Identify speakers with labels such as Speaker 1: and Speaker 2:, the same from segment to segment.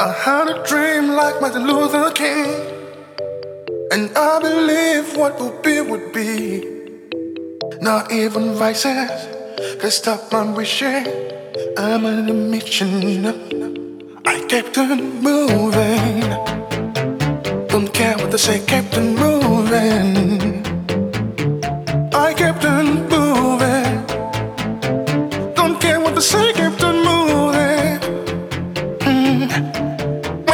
Speaker 1: I had a dream like Martin Luther King, and I believe what will be would be. Not even vices can stop my wishing. I'm on a mission. I kept on moving. Don't care what they say, kept on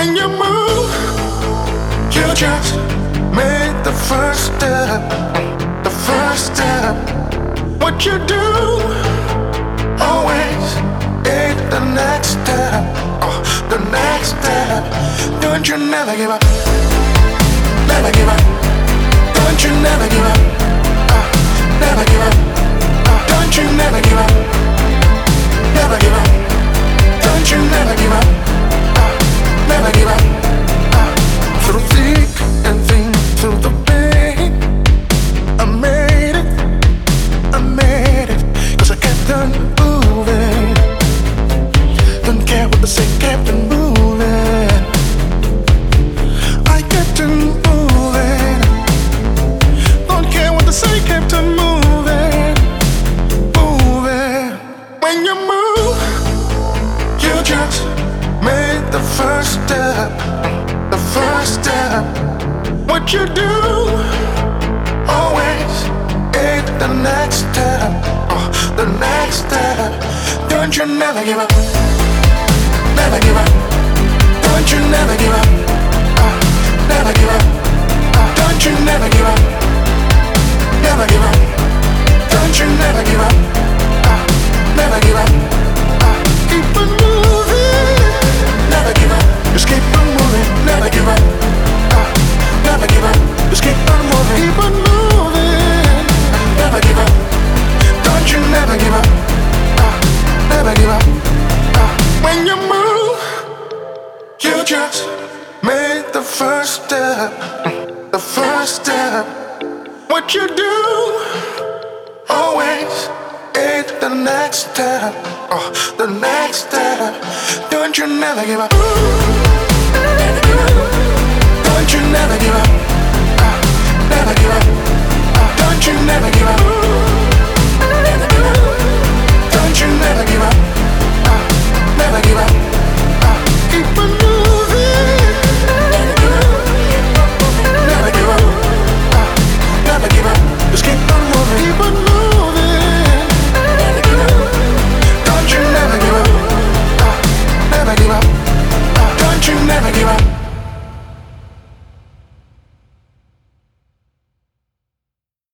Speaker 1: When you move, you just make the first step. The first step. What you do, always is the next step. Oh, the next step. Don't you never give up. Never give up. Don't you never give up. Uh, never give up. Uh, don't you never give up. Never give up. Don't you never give up. Never give What you do, always is the next step. Oh, the next step. Don't you never give up. Never give up. Just made the first step. The first step. What you do, always is the next step. Oh, the next step. Don't you. Never give up.